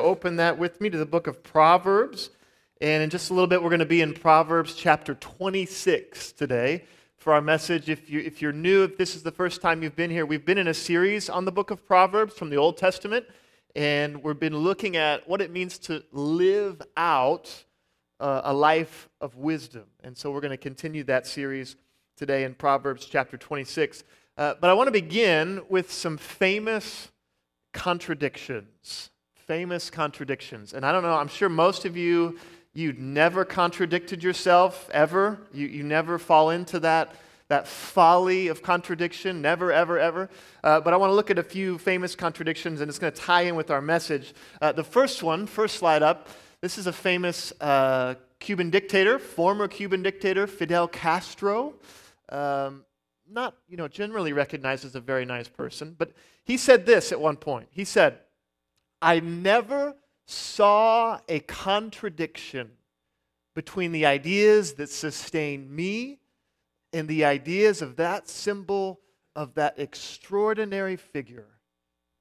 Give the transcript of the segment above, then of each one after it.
Open that with me to the book of Proverbs. And in just a little bit, we're going to be in Proverbs chapter 26 today for our message. If, you, if you're new, if this is the first time you've been here, we've been in a series on the book of Proverbs from the Old Testament. And we've been looking at what it means to live out uh, a life of wisdom. And so we're going to continue that series today in Proverbs chapter 26. Uh, but I want to begin with some famous contradictions famous contradictions. And I don't know, I'm sure most of you, you'd never contradicted yourself ever. You, you never fall into that, that folly of contradiction, never, ever, ever. Uh, but I want to look at a few famous contradictions, and it's going to tie in with our message. Uh, the first one, first slide up, this is a famous uh, Cuban dictator, former Cuban dictator, Fidel Castro. Um, not, you know, generally recognized as a very nice person, but he said this at one point. He said, I never saw a contradiction between the ideas that sustain me and the ideas of that symbol of that extraordinary figure,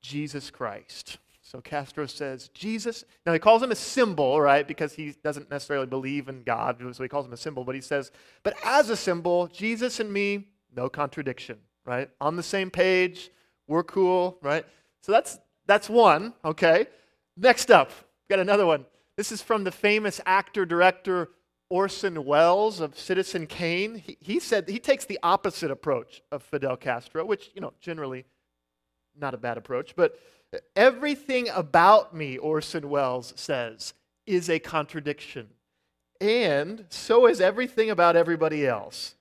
Jesus Christ. So Castro says, Jesus, now he calls him a symbol, right? Because he doesn't necessarily believe in God, so he calls him a symbol, but he says, but as a symbol, Jesus and me, no contradiction, right? On the same page, we're cool, right? So that's that's one, okay? Next up, got another one. This is from the famous actor director Orson Welles of Citizen Kane. He, he said he takes the opposite approach of Fidel Castro, which, you know, generally not a bad approach, but everything about me, Orson Welles says, is a contradiction. And so is everything about everybody else.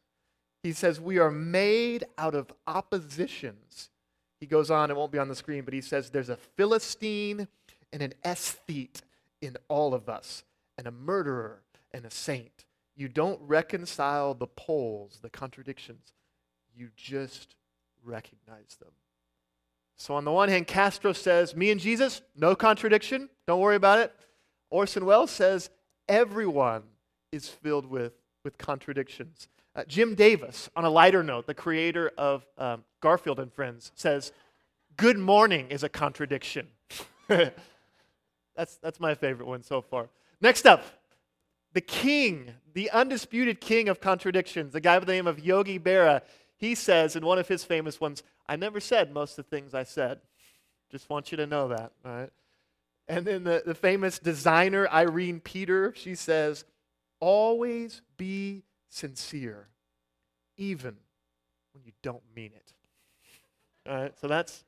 He says we are made out of oppositions he goes on, it won't be on the screen, but he says there's a Philistine and an aesthete in all of us, and a murderer and a saint. You don't reconcile the poles, the contradictions. You just recognize them. So, on the one hand, Castro says, Me and Jesus, no contradiction. Don't worry about it. Orson Welles says, Everyone is filled with, with contradictions. Uh, Jim Davis, on a lighter note, the creator of um, Garfield and Friends, says, Good morning is a contradiction. that's, that's my favorite one so far. Next up, the king, the undisputed king of contradictions, the guy by the name of Yogi Berra, he says in one of his famous ones, I never said most of the things I said. Just want you to know that, all right? And then the, the famous designer, Irene Peter, she says, Always be sincere, even when you don't mean it. All right, so that's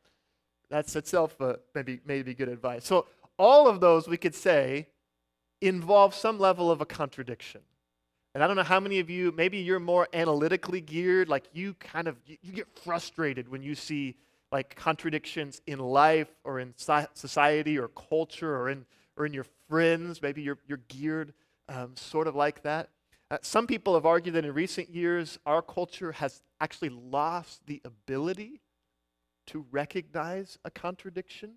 that's itself uh, maybe maybe good advice. So all of those we could say involve some level of a contradiction. And I don't know how many of you, maybe you're more analytically geared, like you kind of you, you get frustrated when you see like contradictions in life or in society or culture or in or in your friends. Maybe you're you're geared um, sort of like that. Uh, some people have argued that in recent years, our culture has actually lost the ability to recognize a contradiction.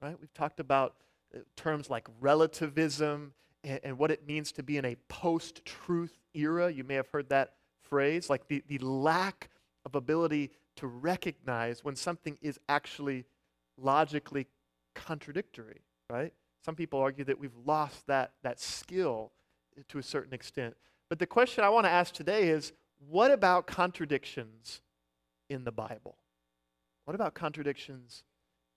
Right? We've talked about uh, terms like relativism and, and what it means to be in a post truth era. You may have heard that phrase, like the, the lack of ability to recognize when something is actually logically contradictory, right? Some people argue that we've lost that, that skill to a certain extent. But the question I want to ask today is what about contradictions in the Bible? What about contradictions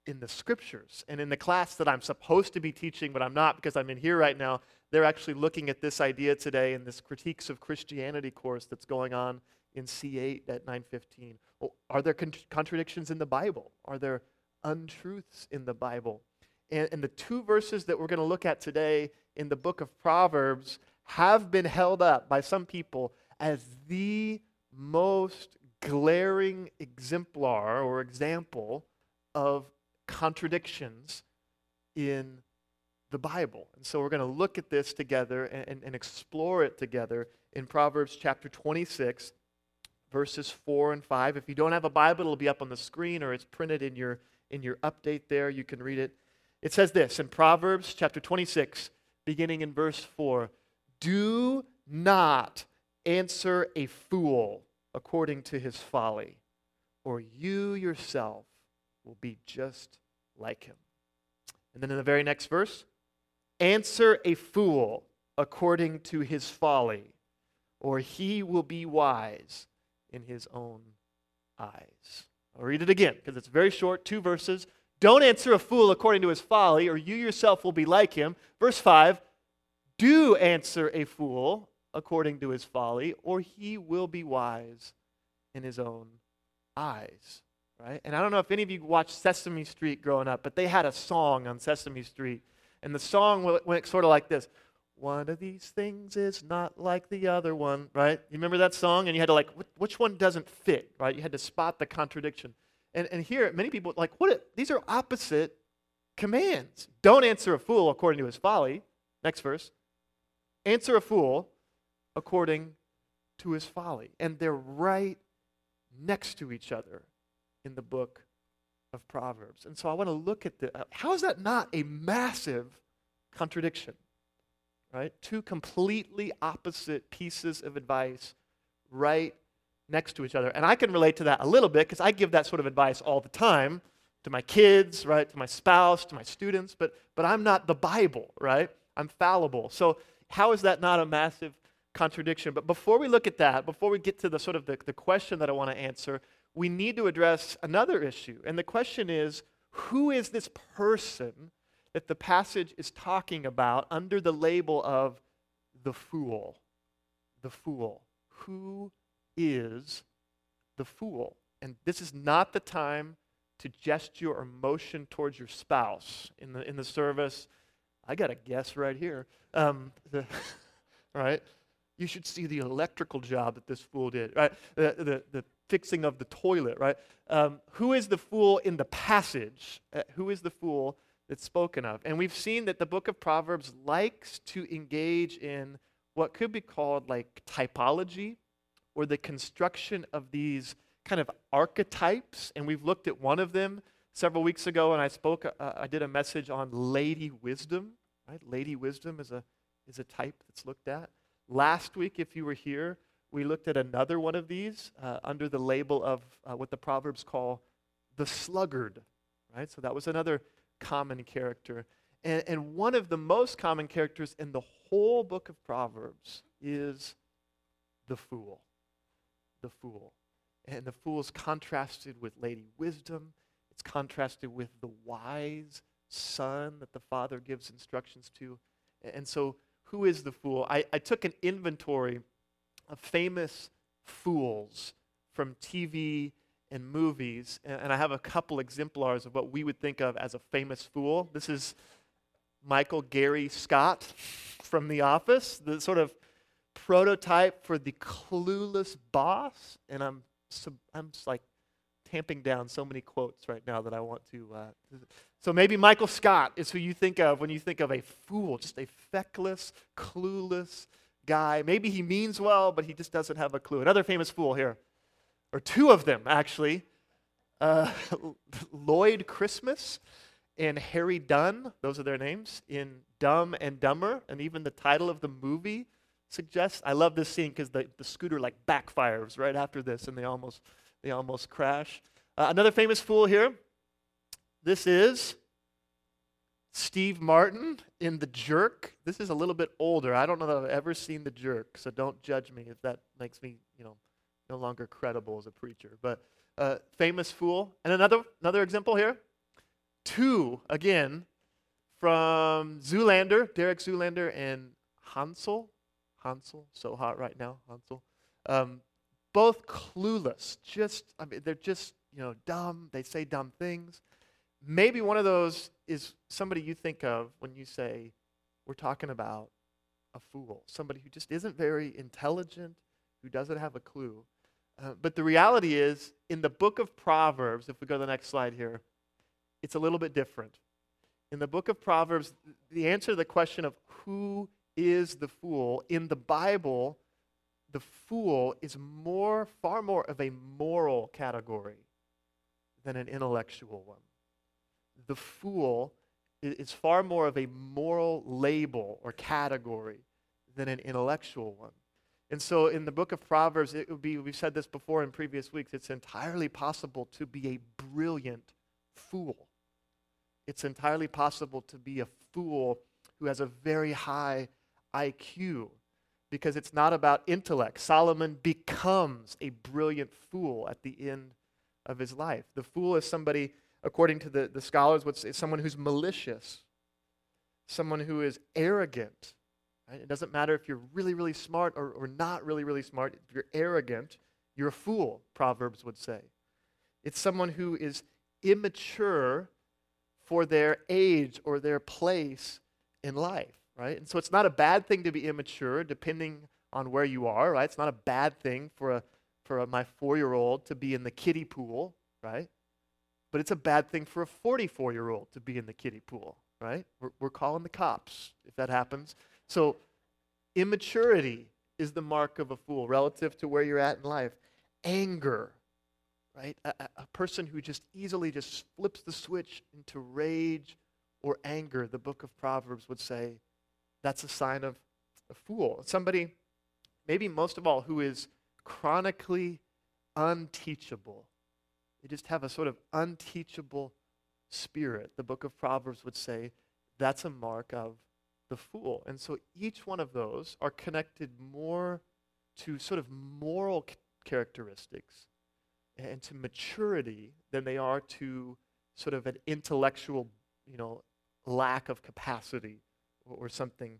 in the scriptures? And in the class that I'm supposed to be teaching, but I'm not because I'm in here right now, they're actually looking at this idea today in this Critiques of Christianity course that's going on in C8 at 915. Well, are there con- contradictions in the Bible? Are there untruths in the Bible? And, and the two verses that we're going to look at today in the book of Proverbs have been held up by some people as the most glaring exemplar or example of contradictions in the Bible. And so we're going to look at this together and, and, and, explore it together in Proverbs chapter 26, verses 4 and 5. If you don't have a Bible, it'll be up on the screen or it's printed in your, in your update there. You can read it. It says this in Proverbs chapter 26, beginning in verse 4 do not answer a fool according to his folly, or you yourself will be just like him. And then in the very next verse, answer a fool according to his folly, or he will be wise in his own eyes. I'll read it again because it's very short, two verses. Don't answer a fool according to his folly, or you yourself will be like him. Verse 5 Do answer a fool according to his folly, or he will be wise in his own eyes. Right? And I don't know if any of you watched Sesame Street growing up, but they had a song on Sesame Street. And the song went sort of like this One of these things is not like the other one, right? You remember that song? And you had to, like, which one doesn't fit, right? You had to spot the contradiction. And, and here, many people, like, what? These are opposite commands. Don't answer a fool according to his folly. Next verse. Answer a fool according to his folly. And they're right next to each other in the book of Proverbs. And so I want to look at the, uh, how is that not a massive contradiction? Right? Two completely opposite pieces of advice right next to each other. And I can relate to that a little bit because I give that sort of advice all the time to my kids, right? To my spouse, to my students, but but I'm not the Bible, right? I'm fallible. So how is that not a massive contradiction? But before we look at that, before we get to the sort of the, the question that I want to answer, we need to address another issue. And the question is who is this person that the passage is talking about under the label of the fool? The fool. Who is the fool? And this is not the time to gesture or motion towards your spouse in the, in the service. I got a guess right here. Um, the, right? You should see the electrical job that this fool did, right? The, the, the fixing of the toilet, right? Um, who is the fool in the passage? Uh, who is the fool that's spoken of? And we've seen that the book of Proverbs likes to engage in what could be called like typology or the construction of these kind of archetypes. And we've looked at one of them several weeks ago, and I spoke, uh, I did a message on lady wisdom, right? Lady wisdom is a, is a type that's looked at. Last week, if you were here, we looked at another one of these uh, under the label of uh, what the Proverbs call the sluggard, right? So that was another common character. And, and one of the most common characters in the whole book of Proverbs is the fool. The fool. And the fool is contrasted with Lady Wisdom, it's contrasted with the wise son that the father gives instructions to. And so, who is the fool? I, I took an inventory of famous fools from TV and movies, and I have a couple exemplars of what we would think of as a famous fool. This is Michael Gary Scott from The Office, the sort of prototype for the clueless boss. And I'm, I'm like tamping down so many quotes right now that I want to. Uh, so maybe Michael Scott is who you think of when you think of a fool, just a feckless, clueless guy. Maybe he means well, but he just doesn't have a clue. Another famous fool here, or two of them actually uh, Lloyd Christmas and Harry Dunn, those are their names, in Dumb and Dumber. And even the title of the movie suggests. I love this scene because the, the scooter like backfires right after this and they almost, they almost crash. Uh, another famous fool here. This is Steve Martin in The Jerk. This is a little bit older. I don't know that I've ever seen The Jerk, so don't judge me if that makes me, you know, no longer credible as a preacher. But uh, famous fool. And another another example here. Two again from Zoolander, Derek Zoolander and Hansel. Hansel, so hot right now, Hansel. Um, both clueless. Just I mean, they're just you know dumb. They say dumb things. Maybe one of those is somebody you think of when you say, we're talking about a fool, somebody who just isn't very intelligent, who doesn't have a clue. Uh, but the reality is, in the book of Proverbs, if we go to the next slide here, it's a little bit different. In the book of Proverbs, the answer to the question of who is the fool, in the Bible, the fool is more, far more of a moral category than an intellectual one the fool is far more of a moral label or category than an intellectual one. And so in the book of Proverbs, it would be, we've said this before in previous weeks, it's entirely possible to be a brilliant fool. it's entirely possible to be a fool who has a very high IQ because it's not about intellect. Solomon becomes a brilliant fool at the end of his life. The fool is somebody, according to the, the scholars, would say someone who's malicious, someone who is arrogant. Right? It doesn't matter if you're really, really smart or, or not really, really smart. If you're arrogant, you're a fool, Proverbs would say. It's someone who is immature for their age or their place in life, right? And so it's not a bad thing to be immature, depending on where you are, right? It's not a bad thing for a for a, my four-year-old to be in the kiddie pool, right? But it's a bad thing for a 44-year-old to be in the kiddie pool, right? We're, we're calling the cops if that happens. So immaturity is the mark of a fool relative to where you're at in life. Anger, right? A, a, person who just easily just flips the switch into rage or anger, the book of Proverbs would say that's a sign of a fool. Somebody, maybe most of all, who is chronically unteachable. They just have a sort of unteachable spirit. The book of Proverbs would say that's a mark of the fool. And so each one of those are connected more to sort of moral characteristics and to maturity than they are to sort of an intellectual, you know, lack of capacity or, something,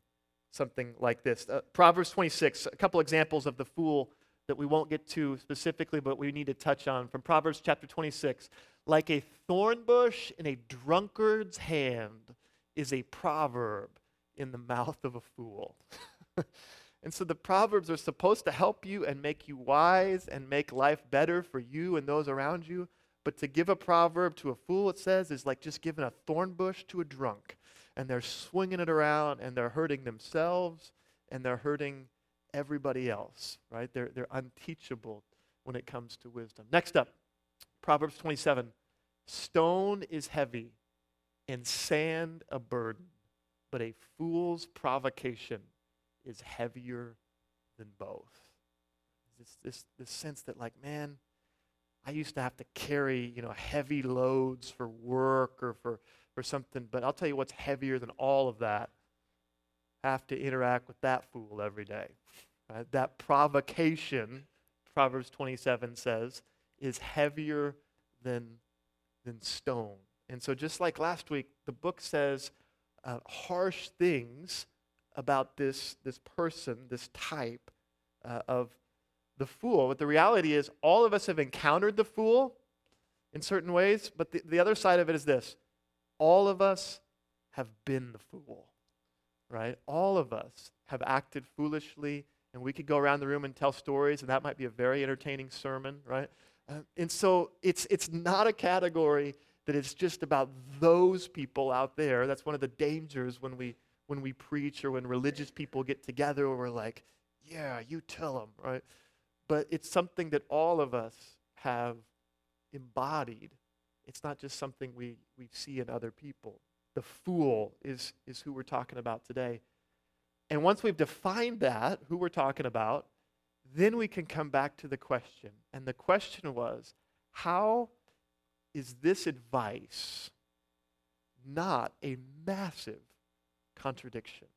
something like this. Uh, Proverbs 26, a couple examples of the fool that we won't get to specifically, but we need to touch on from Proverbs chapter 26. Like a thorn bush in a drunkard's hand is a proverb in the mouth of a fool. And so the Proverbs are supposed to help you and make you wise and make life better for you and those around you. But to give a proverb to a fool, it says, is like just giving a thorn bush to a drunk. And they're swinging it around and they're hurting themselves and they're hurting everybody else, right? They're, they're unteachable when it comes to wisdom. Next up, Proverbs 27 Stone is heavy and sand a burden, but a fool's provocation is heavier than both. This, this, this sense that, like, man, I used to have to carry, you know, heavy loads for work or for, for something, but I'll tell you what's heavier than all of that. have to interact with that fool every day. Right? That provocation, Proverbs 27 says, is heavier than, than stone. And so, just like last week, the book says uh, harsh things about this, this person, this type uh, of the fool. But the reality is, all of us have encountered the fool in certain ways, but the, the other side of it is this all of us have been the fool, right? All of us have acted foolishly, and we could go around the room and tell stories, and that might be a very entertaining sermon, right? Uh, and so it's, it's not a category that it's just about those people out there. That's one of the dangers when we when we preach or when religious people get together we're like, yeah, you tell them, right? But it's something that all of us have embodied. It's not just something we, we see in other people. The fool is, is who we're talking about today. And once we've defined that, who we're talking about, then we can come back to the question. And the question was how is this advice not a massive contradiction.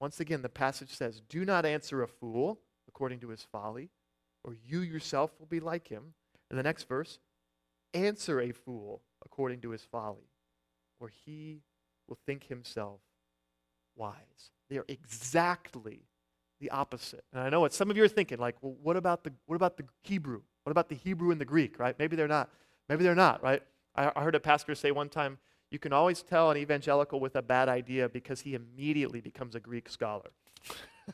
Once again, the passage says, Do not answer a fool according to his folly, or you yourself will be like him. In the next verse, answer a fool according to his folly, or he will think himself wise. They are exactly the opposite. And I know what some of you are thinking, like, well, what about the what about the Hebrew? What about the Hebrew and the Greek, right? Maybe they're not. Maybe they're not, right? I, I heard a pastor say one time, you can always tell an evangelical with a bad idea because he immediately becomes a Greek scholar.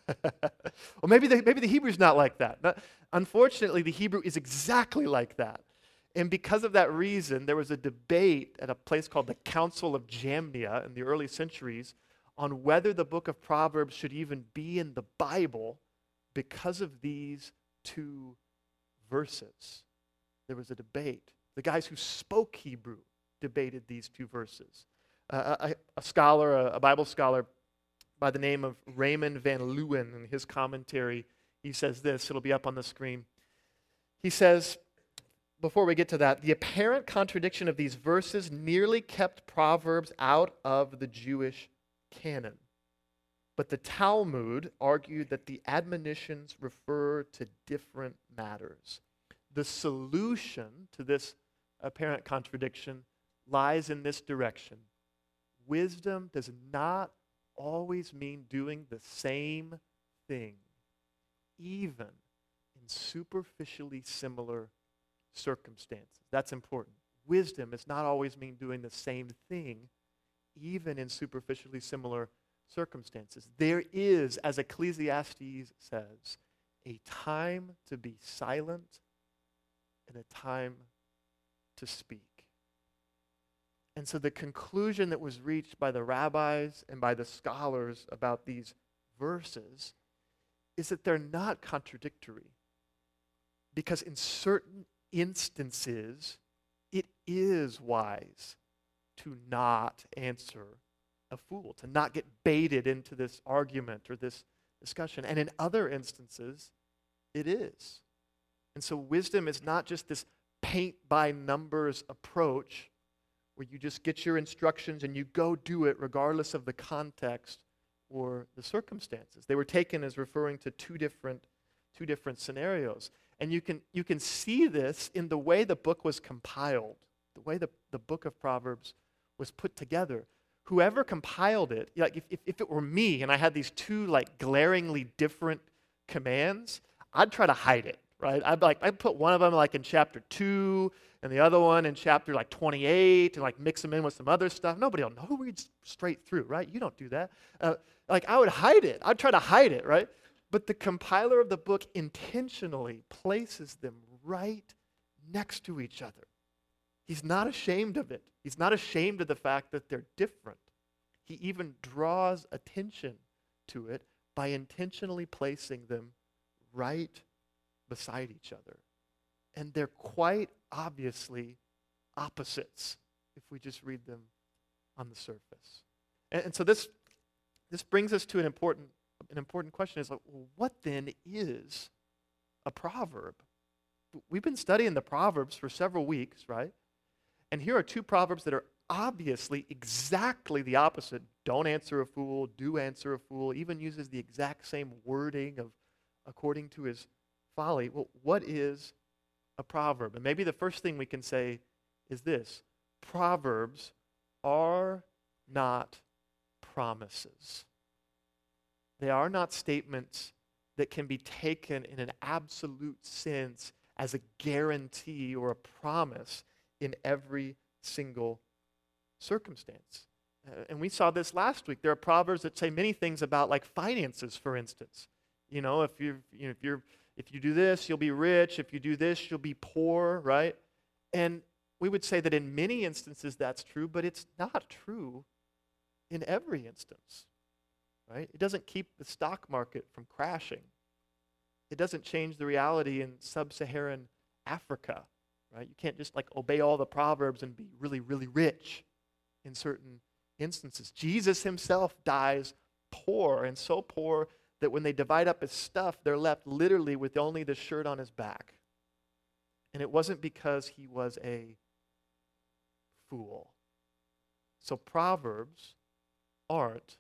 well, maybe the, maybe the Hebrew's not like that. But unfortunately, the Hebrew is exactly like that. And because of that reason, there was a debate at a place called the Council of Jamnia in the early centuries on whether the book of Proverbs should even be in the Bible because of these two verses. There was a debate. The guys who spoke Hebrew debated these two verses. Uh, a, a, scholar, a, a, Bible scholar by the name of Raymond Van Leeuwen, in his commentary, he says this, it'll be up on the screen. He says, before we get to that, the apparent contradiction of these verses nearly kept Proverbs out of the Jewish canon. But the Talmud argued that the admonitions refer to different matters. The solution to this apparent contradiction lies in this direction. Wisdom does not always mean doing the same thing, even in superficially similar circumstances. That's important. Wisdom does not always mean doing the same thing, even in superficially similar circumstances. There is, as Ecclesiastes says, a time to be silent and a time to speak. And so the conclusion that was reached by the rabbis and by the scholars about these verses is that they're not contradictory. Because in certain instances, it is wise to not answer a fool, to not get baited into this argument or this discussion. And in other instances, it is. And so wisdom is not just this paint by numbers approach where you just get your instructions and you go do it regardless of the context or the circumstances. They were taken as referring to two different, two different scenarios. And you can, you can see this in the way the book was compiled, the way the, the book of Proverbs was put together. Whoever compiled it, like if, if, if it were me and I had these two like glaringly different commands, I'd try to hide it, right? I'd like I'd put one of them like in chapter two and the other one in chapter like 28 and like mix them in with some other stuff. Nobody will know who reads straight through, right? You don't do that. Uh, like I would hide it. I'd try to hide it, right? But the compiler of the book intentionally places them right next to each other. He's not ashamed of it. He's not ashamed of the fact that they're different. He even draws attention to it by intentionally placing them right beside each other. And they're quite obviously opposites if we just read them on the surface. And, and so this, this brings us to an important, an important question is like, well, what then is a proverb? We've been studying the Proverbs for several weeks, right? And here are two Proverbs that are obviously exactly the opposite. Don't answer a fool, do answer a fool, even uses the exact same wording of according to his folly. Well, what is a proverb. And maybe the first thing we can say is this Proverbs are not promises. They are not statements that can be taken in an absolute sense as a guarantee or a promise in every single circumstance. Uh, and we saw this last week. There are proverbs that say many things about like finances, for instance. You know, if you're, you know, if you're if you do this, you'll be rich. If you do this, you'll be poor, right? And we would say that in many instances that's true, but it's not true in every instance, right? It doesn't keep the stock market from crashing. It doesn't change the reality in sub Saharan Africa, right? You can't just like obey all the proverbs and be really, really rich in certain instances. Jesus himself dies poor, and so poor that when they divide up his stuff, they're left literally with only the shirt on his back. And it wasn't because he was a fool. So Proverbs aren't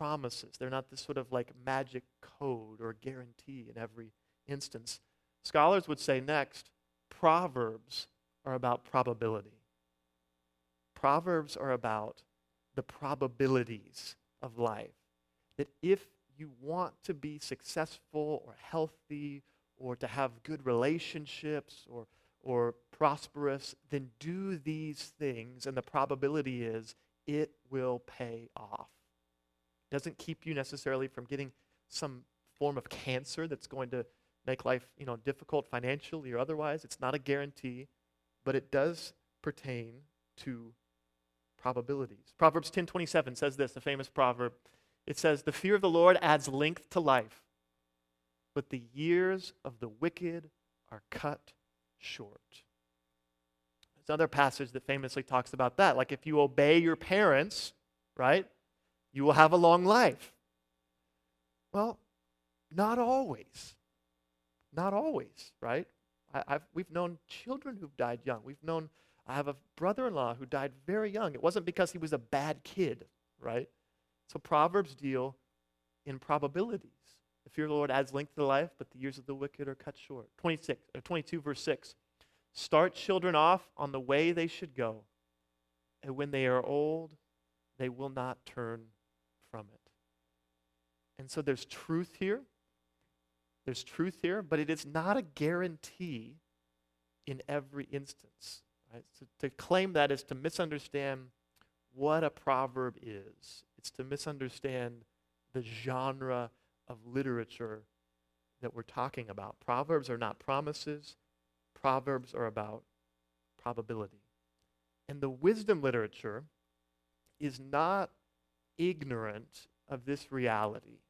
promises. They're not this sort of like magic code or guarantee in every instance. Scholars would say next, Proverbs are about probability. Proverbs are about the probabilities of life. That if you want to be successful or healthy or to have good relationships or, or prosperous, then do these things, and the probability is it will pay off. Doesn't keep you necessarily from getting some form of cancer that's going to make life you know, difficult financially or otherwise. It's not a guarantee, but it does pertain to probabilities. Proverbs 10:27 says this, a famous proverb. It says, The fear of the Lord adds length to life, but the years of the wicked are cut short. There's another passage that famously talks about that. Like if you obey your parents, right, you will have a long life. Well, not always. Not always, right? I, we've known children who've died young. We've known, I have a brother in law who died very young. It wasn't because he was a bad kid, right? So Proverbs deal in probabilities. The fear of the Lord adds length to life, but the years of the wicked are cut short. 26, or 22, verse 6. Start children off on the way they should go, and when they are old, they will not turn from it. And so there's truth here. There's truth here, but it is not a guarantee in every instance. Right? So to claim that is to misunderstand what a proverb is. It's to misunderstand the genre of literature that we're talking about. Proverbs are not promises, proverbs are about probability. And the wisdom literature is not ignorant of this reality.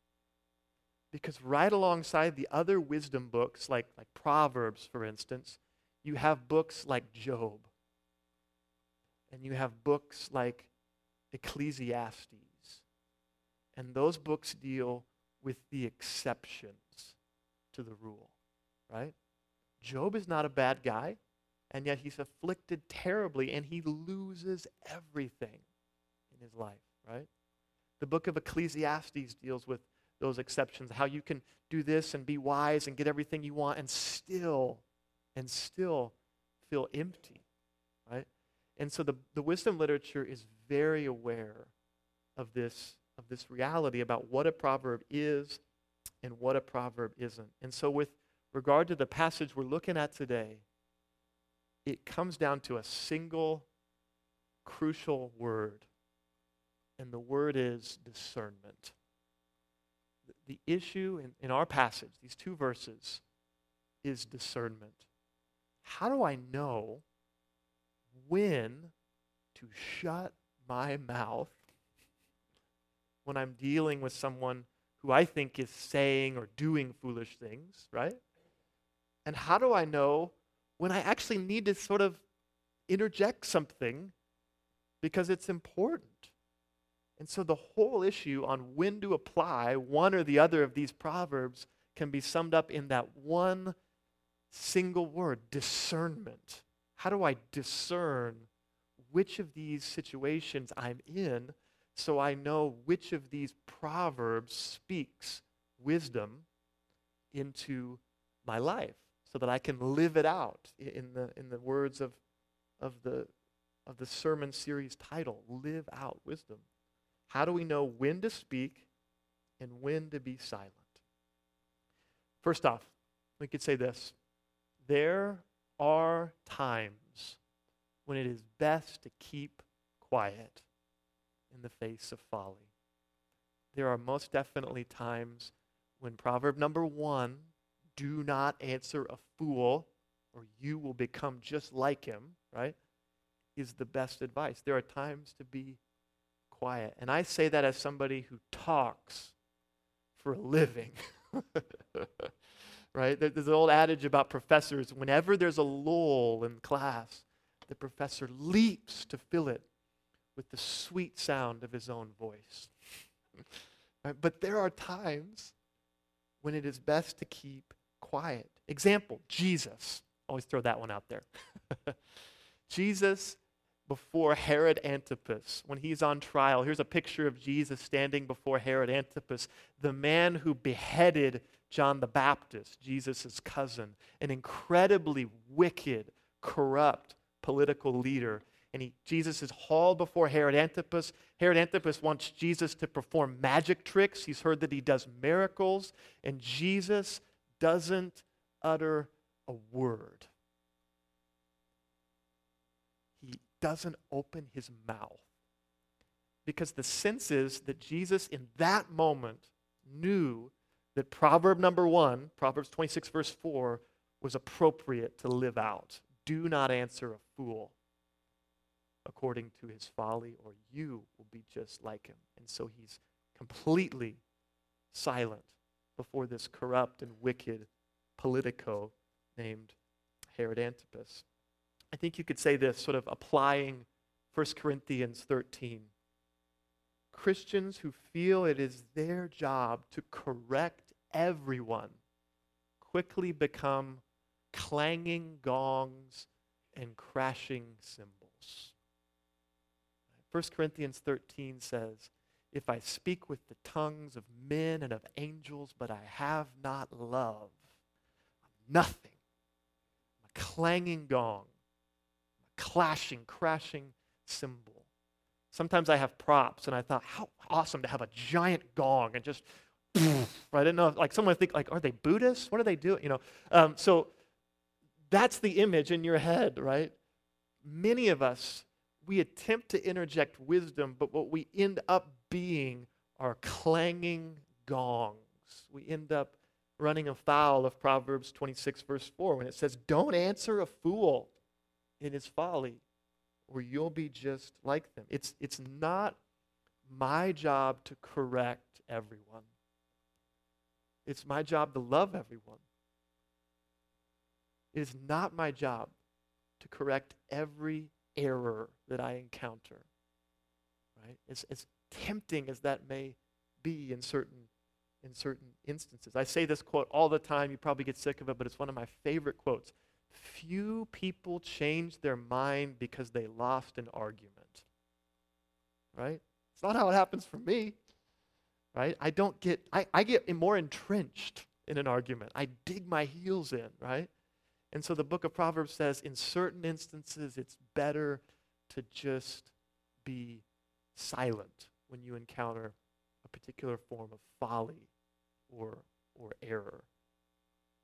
Because right alongside the other wisdom books, like, like Proverbs, for instance, you have books like Job. And you have books like Ecclesiastes. And those books deal with the exceptions to the rule, right? Job is not a bad guy, and yet he's afflicted terribly and he loses everything in his life, right? The book of Ecclesiastes deals with those exceptions, how you can do this and be wise and get everything you want and still, and still feel empty, right? And so the, the wisdom literature is very aware of this of this reality about what a proverb is and what a proverb isn't. And so, with regard to the passage we're looking at today, it comes down to a single crucial word, and the word is discernment. The issue in, in our passage, these two verses, is discernment. How do I know when to shut my mouth when I'm dealing with someone who I think is saying or doing foolish things, right? And how do I know when I actually need to sort of interject something because it's important? And so the whole issue on when to apply one or the other of these proverbs can be summed up in that one single word discernment. How do I discern which of these situations I'm in so I know which of these proverbs speaks wisdom into my life so that I can live it out in the, in the words of, of, the, of the sermon series title Live Out Wisdom. How do we know when to speak and when to be silent? First off, we could say this there are times when it is best to keep quiet in the face of folly. There are most definitely times when proverb number one, do not answer a fool or you will become just like him, right? Is the best advice. There are times to be quiet. And I say that as somebody who talks for a living. right? There's an old adage about professors whenever there's a lull in class, the professor leaps to fill it with the sweet sound of his own voice. right? But there are times when it is best to keep quiet. Example Jesus. Always throw that one out there. Jesus before Herod Antipas, when he's on trial, here's a picture of Jesus standing before Herod Antipas, the man who beheaded John the Baptist, Jesus' cousin, an incredibly wicked, corrupt political leader and he, Jesus is hauled before Herod Antipas. Herod Antipas wants Jesus to perform magic tricks. He's heard that he does miracles, and Jesus doesn't utter a word. He doesn't open his mouth. Because the sense is that Jesus, in that moment, knew that proverb number one, Proverbs 26, verse 4, was appropriate to live out. Do not answer a fool according to his folly, or you will be just like him. And so he's completely silent before this corrupt and wicked politico named Herod Antipas. I think you could say this, sort of applying 1 Corinthians 13. Christians who feel it is their job to correct everyone quickly become clanging gongs and crashing cymbals. 1 Corinthians 13 says, If I speak with the tongues of men and of angels, but I have not love, I'm nothing. I'm a clanging gong, clashing, crashing cymbal. Sometimes I have props, and I thought, how awesome to have a giant gong and just, I didn't know, like someone think, like, are they Buddhists? What are they doing? You know, um, so that's the image in your head, right? Many of us, we attempt to interject wisdom, but what we end up being are clanging gongs. We end up running afoul of Proverbs 26, verse 4, when it says, Don't answer a fool in his folly, or you'll be just like them. It's, it's not my job to correct everyone, it's my job to love everyone. It is not my job to correct every error that I encounter. Right? As, as tempting as that may be in certain, in certain instances. I say this quote all the time. You probably get sick of it, but it's one of my favorite quotes. Few people change their mind because they lost an argument. Right? It's not how it happens for me. Right? I don't get, I, I get more entrenched in an argument. I dig my heels in, right? And so the book of Proverbs says in certain instances it's better to just be silent when you encounter a particular form of folly or, or error.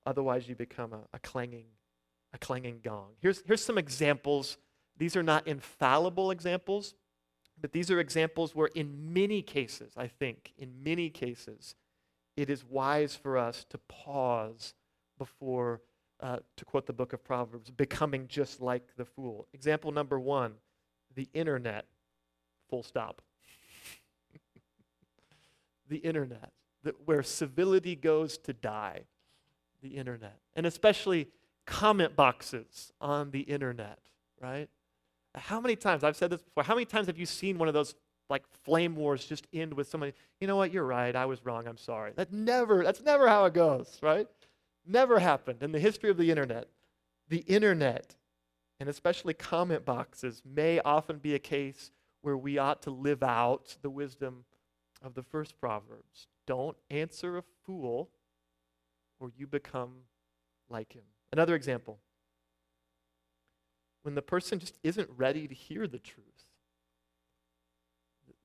Otherwise, you become a, a, clanging, a clanging gong. Here's, here's some examples. These are not infallible examples, but these are examples where, in many cases, I think, in many cases, it is wise for us to pause before uh, to quote the book of Proverbs, becoming just like the fool. Example number one the internet, full stop. the internet, where civility goes to die. The internet. And especially comment boxes on the internet, right? How many times, I've said this before, how many times have you seen one of those like flame wars just end with somebody, you know what, you're right, I was wrong, I'm sorry. That never, that's never how it goes, right? Never happened in the history of the internet. The internet, and especially comment boxes, may often be a case where we ought to live out the wisdom of the first Proverbs. Don't answer a fool, or you become like him. Another example when the person just isn't ready to hear the truth,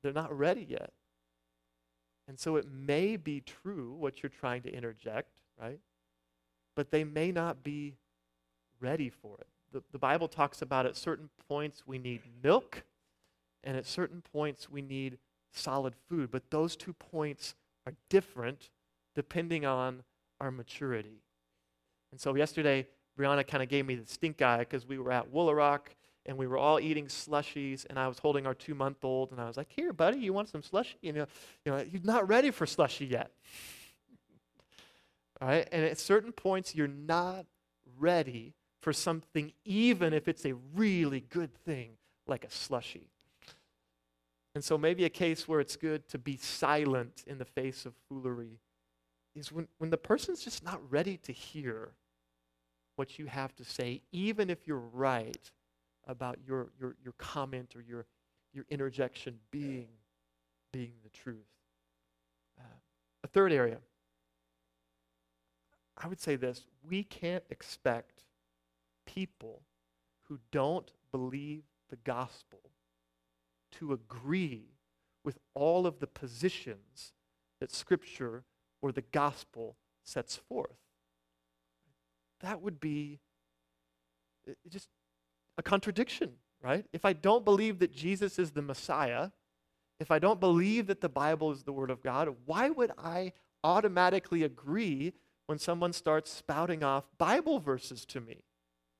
they're not ready yet. And so it may be true what you're trying to interject, right? but they may not be ready for it. The, the Bible talks about at certain points we need milk, and at certain points we need solid food. But those two points are different depending on our maturity. And so yesterday, Brianna kind of gave me the stink eye because we were at Woolaroc and we were all eating slushies, and I was holding our two month old, and I was like, Here, buddy, you want some slushy? You know, you know, you're not ready for slushy yet. All right? And at certain points, you're not ready for something, even if it's a really good thing, like a slushy. And so, maybe a case where it's good to be silent in the face of foolery is when, when the person's just not ready to hear what you have to say, even if you're right about your, your, your comment or your, your interjection being, being the truth. Uh, a third area I would say this we can't expect people who don't believe the gospel to agree with all of the positions that Scripture or the gospel sets forth. That would be just a contradiction, right? If I don't believe that Jesus is the Messiah, if I don't believe that the Bible is the Word of God, why would I automatically agree when someone starts spouting off Bible verses to me,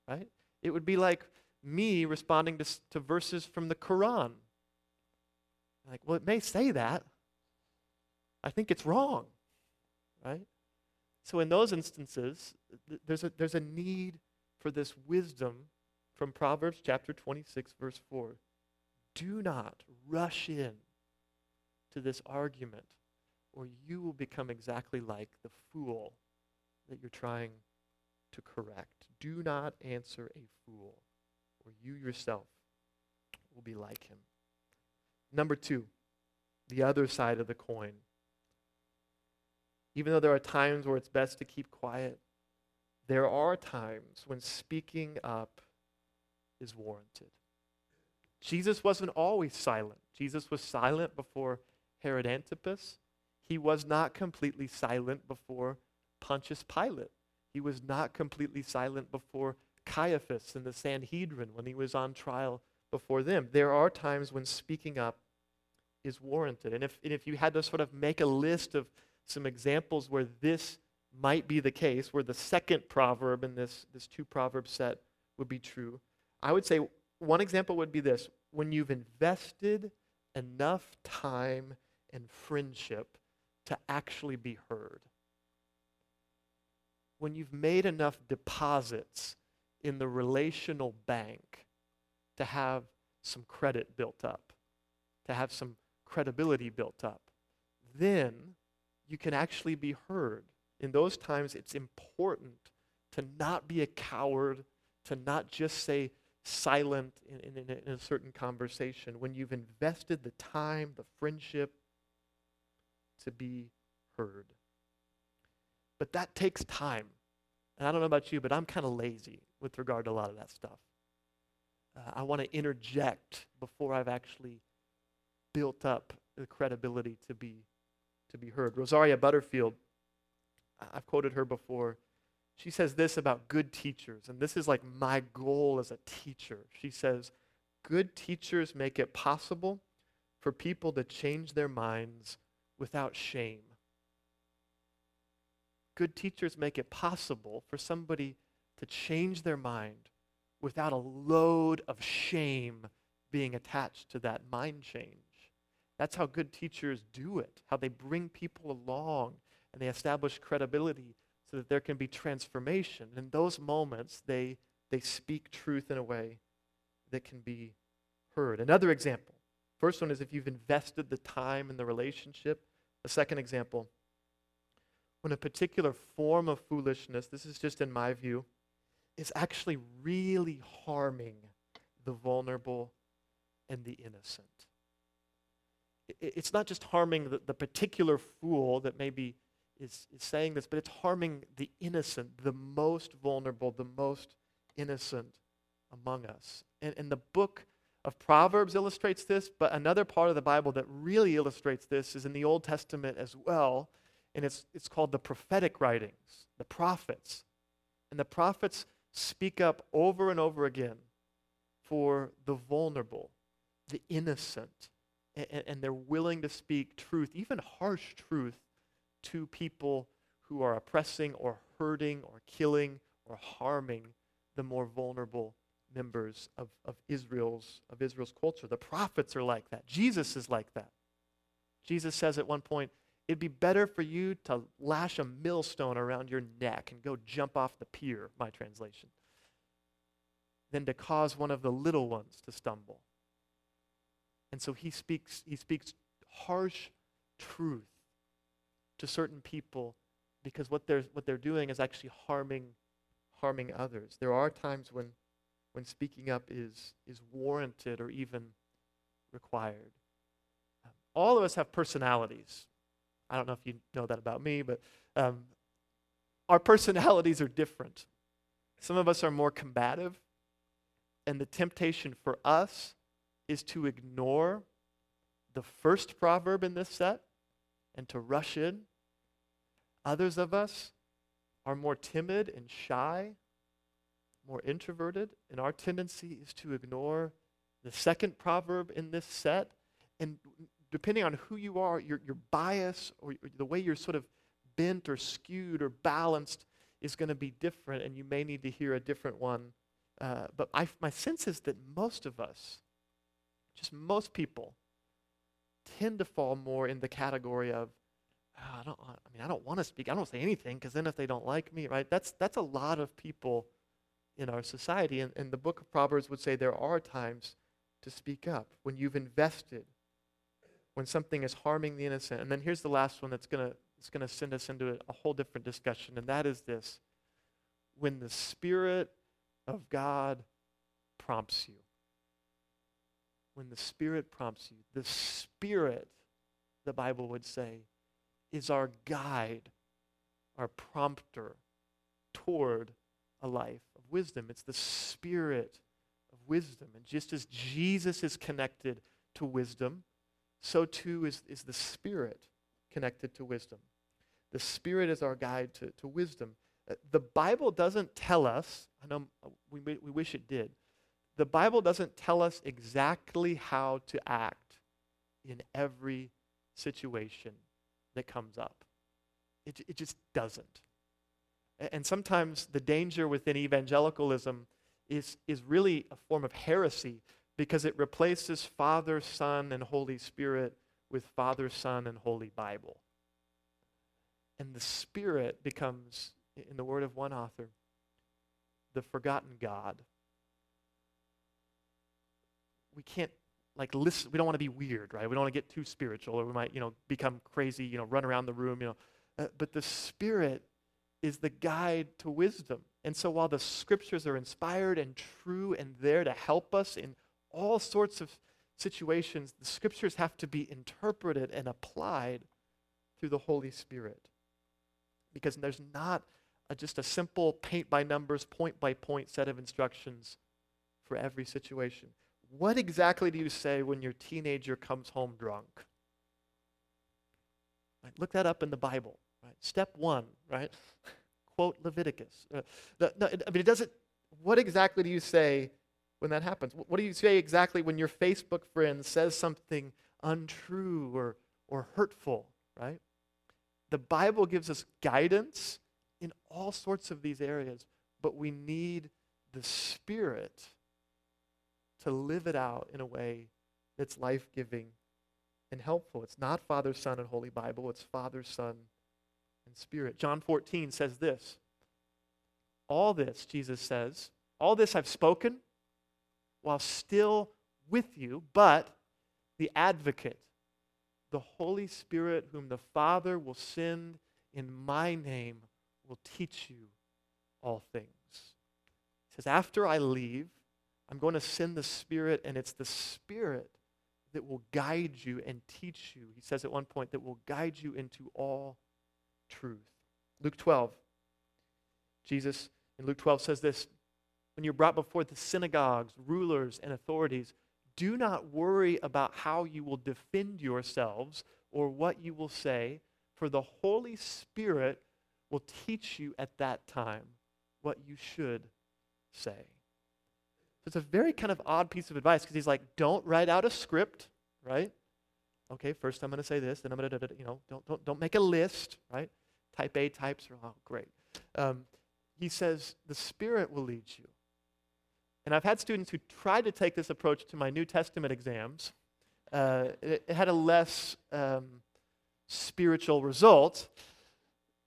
right? It would be like me responding to, to verses from the Quran. Like, well, it may say that. I think it's wrong, right? So in those instances, th- there's a, there's a need for this wisdom from Proverbs chapter 26, verse 4. Do not rush in to this argument, or you will become exactly like the fool that you're trying to correct. Do not answer a fool, or you yourself will be like him. Number two, the other side of the coin. Even though there are times where it's best to keep quiet, there are times when speaking up is warranted. Jesus wasn't always silent. Jesus was silent before Herod Antipas. He was not completely silent before Pontius Pilate. He was not completely silent before Caiaphas and the Sanhedrin when he was on trial before them. There are times when speaking up is warranted. And if, and if you had to sort of make a list of some examples where this might be the case, where the second proverb in this, this two proverb set would be true, I would say one example would be this when you've invested enough time and friendship to actually be heard. When you've made enough deposits in the relational bank to have some credit built up, to have some credibility built up, then you can actually be heard. In those times, it's important to not be a coward, to not just say silent in, in, in, a certain conversation. When you've invested the time, the friendship to be heard. But that takes time. And I don't know about you, but I'm kind of lazy with regard to a lot of that stuff. Uh, I want to interject before I've actually built up the credibility to be to be heard. Rosaria Butterfield, I've quoted her before. She says this about good teachers, and this is like my goal as a teacher. She says, Good teachers make it possible for people to change their minds without shame. Good teachers make it possible for somebody to change their mind without a load of shame being attached to that mind change. That's how good teachers do it, how they bring people along and they establish credibility so that there can be transformation. In those moments, they, they speak truth in a way that can be heard. Another example. First one is if you've invested the time in the relationship. A second example, when a particular form of foolishness, this is just in my view, is actually really harming the vulnerable and the innocent it's not just harming the, the particular fool that maybe is, is saying this, but it's harming the innocent, the most vulnerable, the most innocent among us. And, and the book of Proverbs illustrates this, but another part of the Bible that really illustrates this is in the Old Testament as well, and it's, it's called the prophetic writings, the prophets. And the prophets speak up over and over again for the vulnerable, the innocent, and, and they're willing to speak truth, even harsh truth, to people who are oppressing or hurting or killing or harming the more vulnerable members of, of Israel's of Israel's culture. The prophets are like that. Jesus is like that. Jesus says at one point, it'd be better for you to lash a millstone around your neck and go jump off the pier, my translation, than to cause one of the little ones to stumble. And so he speaks, he speaks harsh truth to certain people because what they're, what they're doing is actually harming, harming others. There are times when, when speaking up is, is warranted or even required. Um, all of us have personalities. I don't know if you know that about me, but um, our personalities are different. Some of us are more combative, and the temptation for us is to ignore the first proverb in this set and to rush in. Others of us are more timid and shy, more introverted, and our tendency is to ignore the second proverb in this set. And depending on who you are, your, your bias or the way you're sort of bent or skewed or balanced is going to be different, and you may need to hear a different one. Uh, but I, my sense is that most of us just most people tend to fall more in the category of oh, I don't I mean I don't want to speak. I don't say anything because then if they don't like me, right? That's that's a lot of people in our society and, and the book of Proverbs would say there are times to speak up when you've invested when something is harming the innocent. And then here's the last one that's going to it's to send us into a, a whole different discussion and that is this when the Spirit of God prompts you. When the Spirit prompts you. The Spirit, the Bible would say, is our guide, our prompter toward a life of wisdom. It's the Spirit of wisdom. And just as Jesus is connected to wisdom, so too is, is the Spirit connected to wisdom. The Spirit is our guide to, to wisdom. Uh, the Bible doesn't tell us, I know uh, we, we wish it did, the Bible doesn't tell us exactly how to act in every situation that comes up. It, it just doesn't. And sometimes the danger within evangelicalism is, is really a form of heresy because it replaces Father, Son, and Holy Spirit with Father, Son, and Holy Bible. And the Spirit becomes, in the word of one author, the forgotten God. We can't like listen we don't want to be weird right? We don't want to get too spiritual or we might you know become crazy you know run around the room you know. Uh, but the spirit is the guide to wisdom. And so while the scriptures are inspired and true and there to help us in all sorts of situations the scriptures have to be interpreted and applied through the holy spirit. Because there's not a, just a simple paint by numbers, point by point set of instructions for every situation. What exactly do you say when your teenager comes home drunk? Right, look that up in the Bible. Right? Step one, right? Quote Leviticus. Uh, the, I mean, it doesn't. What exactly do you say when that happens? What do you say exactly when your Facebook friend says something untrue or, or hurtful, right? The Bible gives us guidance in all sorts of these areas, but we need the Spirit to live it out in a way that's life giving and helpful. It's not Father, Son, and Holy Bible, it's Father, Son, and Spirit. John 14 says this All this, Jesus says, all this I've spoken while still with you, but the advocate, the Holy Spirit, whom the Father will send in my name, will teach you all things. He says, After I leave, I'm going to send the Spirit, and it's the Spirit that will guide you and teach you. He says at one point, that will guide you into all truth. Luke 12. Jesus in Luke 12 says this When you're brought before the synagogues, rulers, and authorities, do not worry about how you will defend yourselves or what you will say, for the Holy Spirit will teach you at that time what you should say. It's a very kind of odd piece of advice because he's like, don't write out a script, right? Okay, first I'm going to say this, then I'm going to, you know, don't, don't, don't make a list, right? Type A types are, oh, great. Um, he says, the Spirit will lead you. And I've had students who tried to take this approach to my New Testament exams. Uh, it, it, had a less um, spiritual result.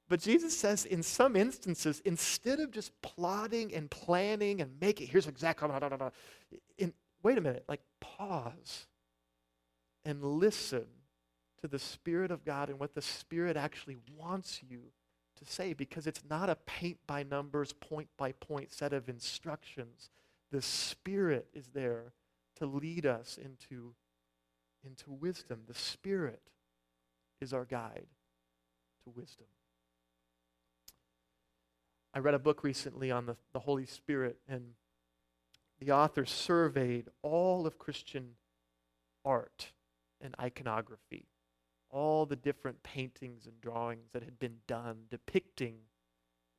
But Jesus says in some instances, instead of just plotting and planning and making, here's exactly, blah, blah, blah, in, wait a minute, like pause and listen to the Spirit of God and what the Spirit actually wants you to say because it's not a paint by numbers, point by point set of instructions the Spirit is there to lead us into, into wisdom. The Spirit is our guide to wisdom. I read a book recently on the, the Holy Spirit, and the author surveyed all of Christian art and iconography, all the different paintings and drawings that had been done depicting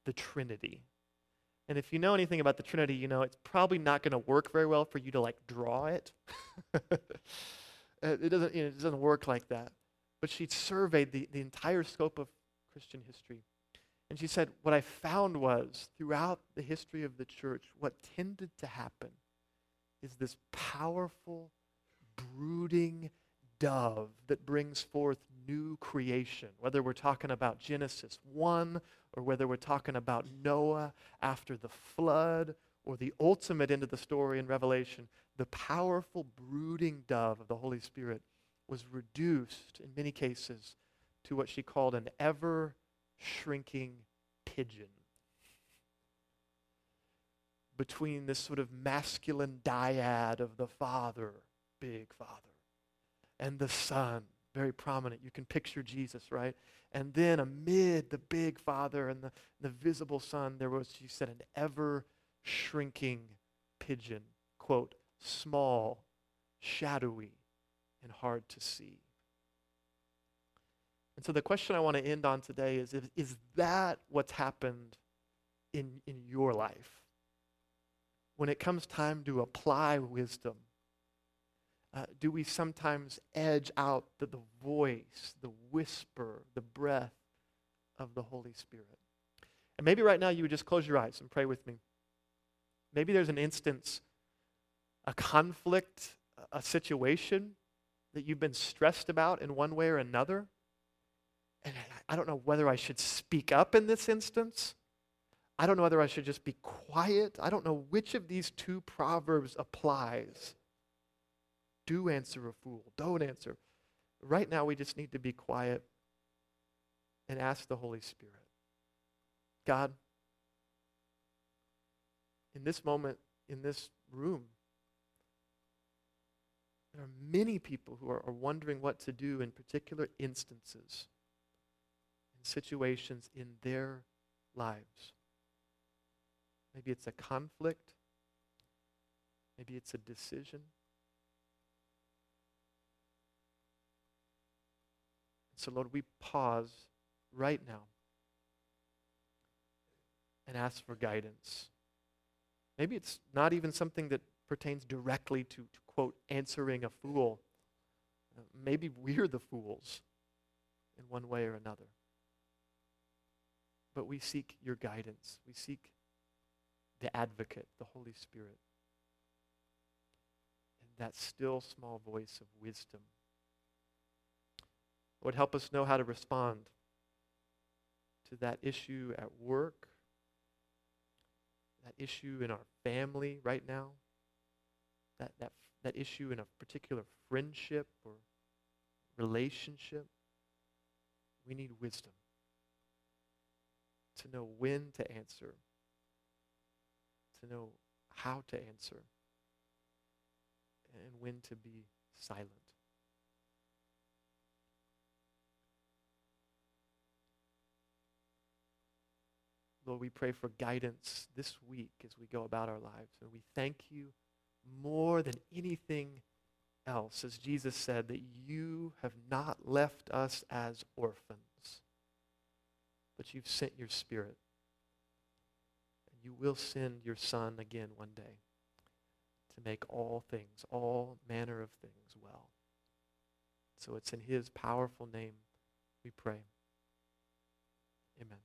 the Trinity. And if you know anything about the Trinity, you know it's probably not going to work very well for you to like draw it. Uh, it doesn't you know, it doesn't work like that. But she surveyed the, the entire scope of Christian history. And she said, What I found was throughout the history of the church, what tended to happen is this powerful, brooding dove that brings forth new creation, whether we're talking about Genesis 1 or whether we're talking about Noah after the flood or the ultimate end of the story in Revelation, the powerful brooding dove of the Holy Spirit was reduced in many cases to what she called an ever shrinking pigeon. between this sort of masculine dyad of the Father, big Father, and the Son, very prominent. You can picture Jesus, right? And then amid the big Father and the, the visible Son, there was, she said, an ever shrinking pigeon, quote, small, shadowy, and hard to see. And so the question I want to end on today is, is, that what's happened in, in your life? When it comes time to apply wisdom, uh, do we sometimes edge out the, the voice, the whisper, the breath of the Holy Spirit? And maybe right now you would just close your eyes and pray with me. Maybe there's an instance, a conflict, a situation that you've been stressed about in one way or another. And I don't know whether I should speak up in this instance. I don't know whether I should just be quiet. I don't know which of these two proverbs applies. Do answer a fool, don't answer. Right now, we just need to be quiet and ask the Holy Spirit God, in this moment, in this room, there are many people who are, are wondering what to do in particular instances, in situations in their lives. Maybe it's a conflict. Maybe it's a decision. So, Lord, we pause right now and ask for guidance. Maybe it's not even something that pertains directly to, to quote, answering a fool. Maybe we're the fools in one way or another. But we seek your guidance. We seek the advocate, the Holy Spirit, and that still small voice of wisdom. Lord, help us know how to respond to that issue at work, that issue in our family right now, that, that, that issue in a particular friendship or relationship. We need wisdom to know when to answer, to know how to answer, and when to be silent. Lord, we pray for guidance this week as we go about our lives. And we thank you more than anything else, as Jesus said, that you have not left us as orphans, but you've sent your Spirit. And you will send your Son again one day to make all things, all manner of things well. So it's in his powerful name we pray. Amen.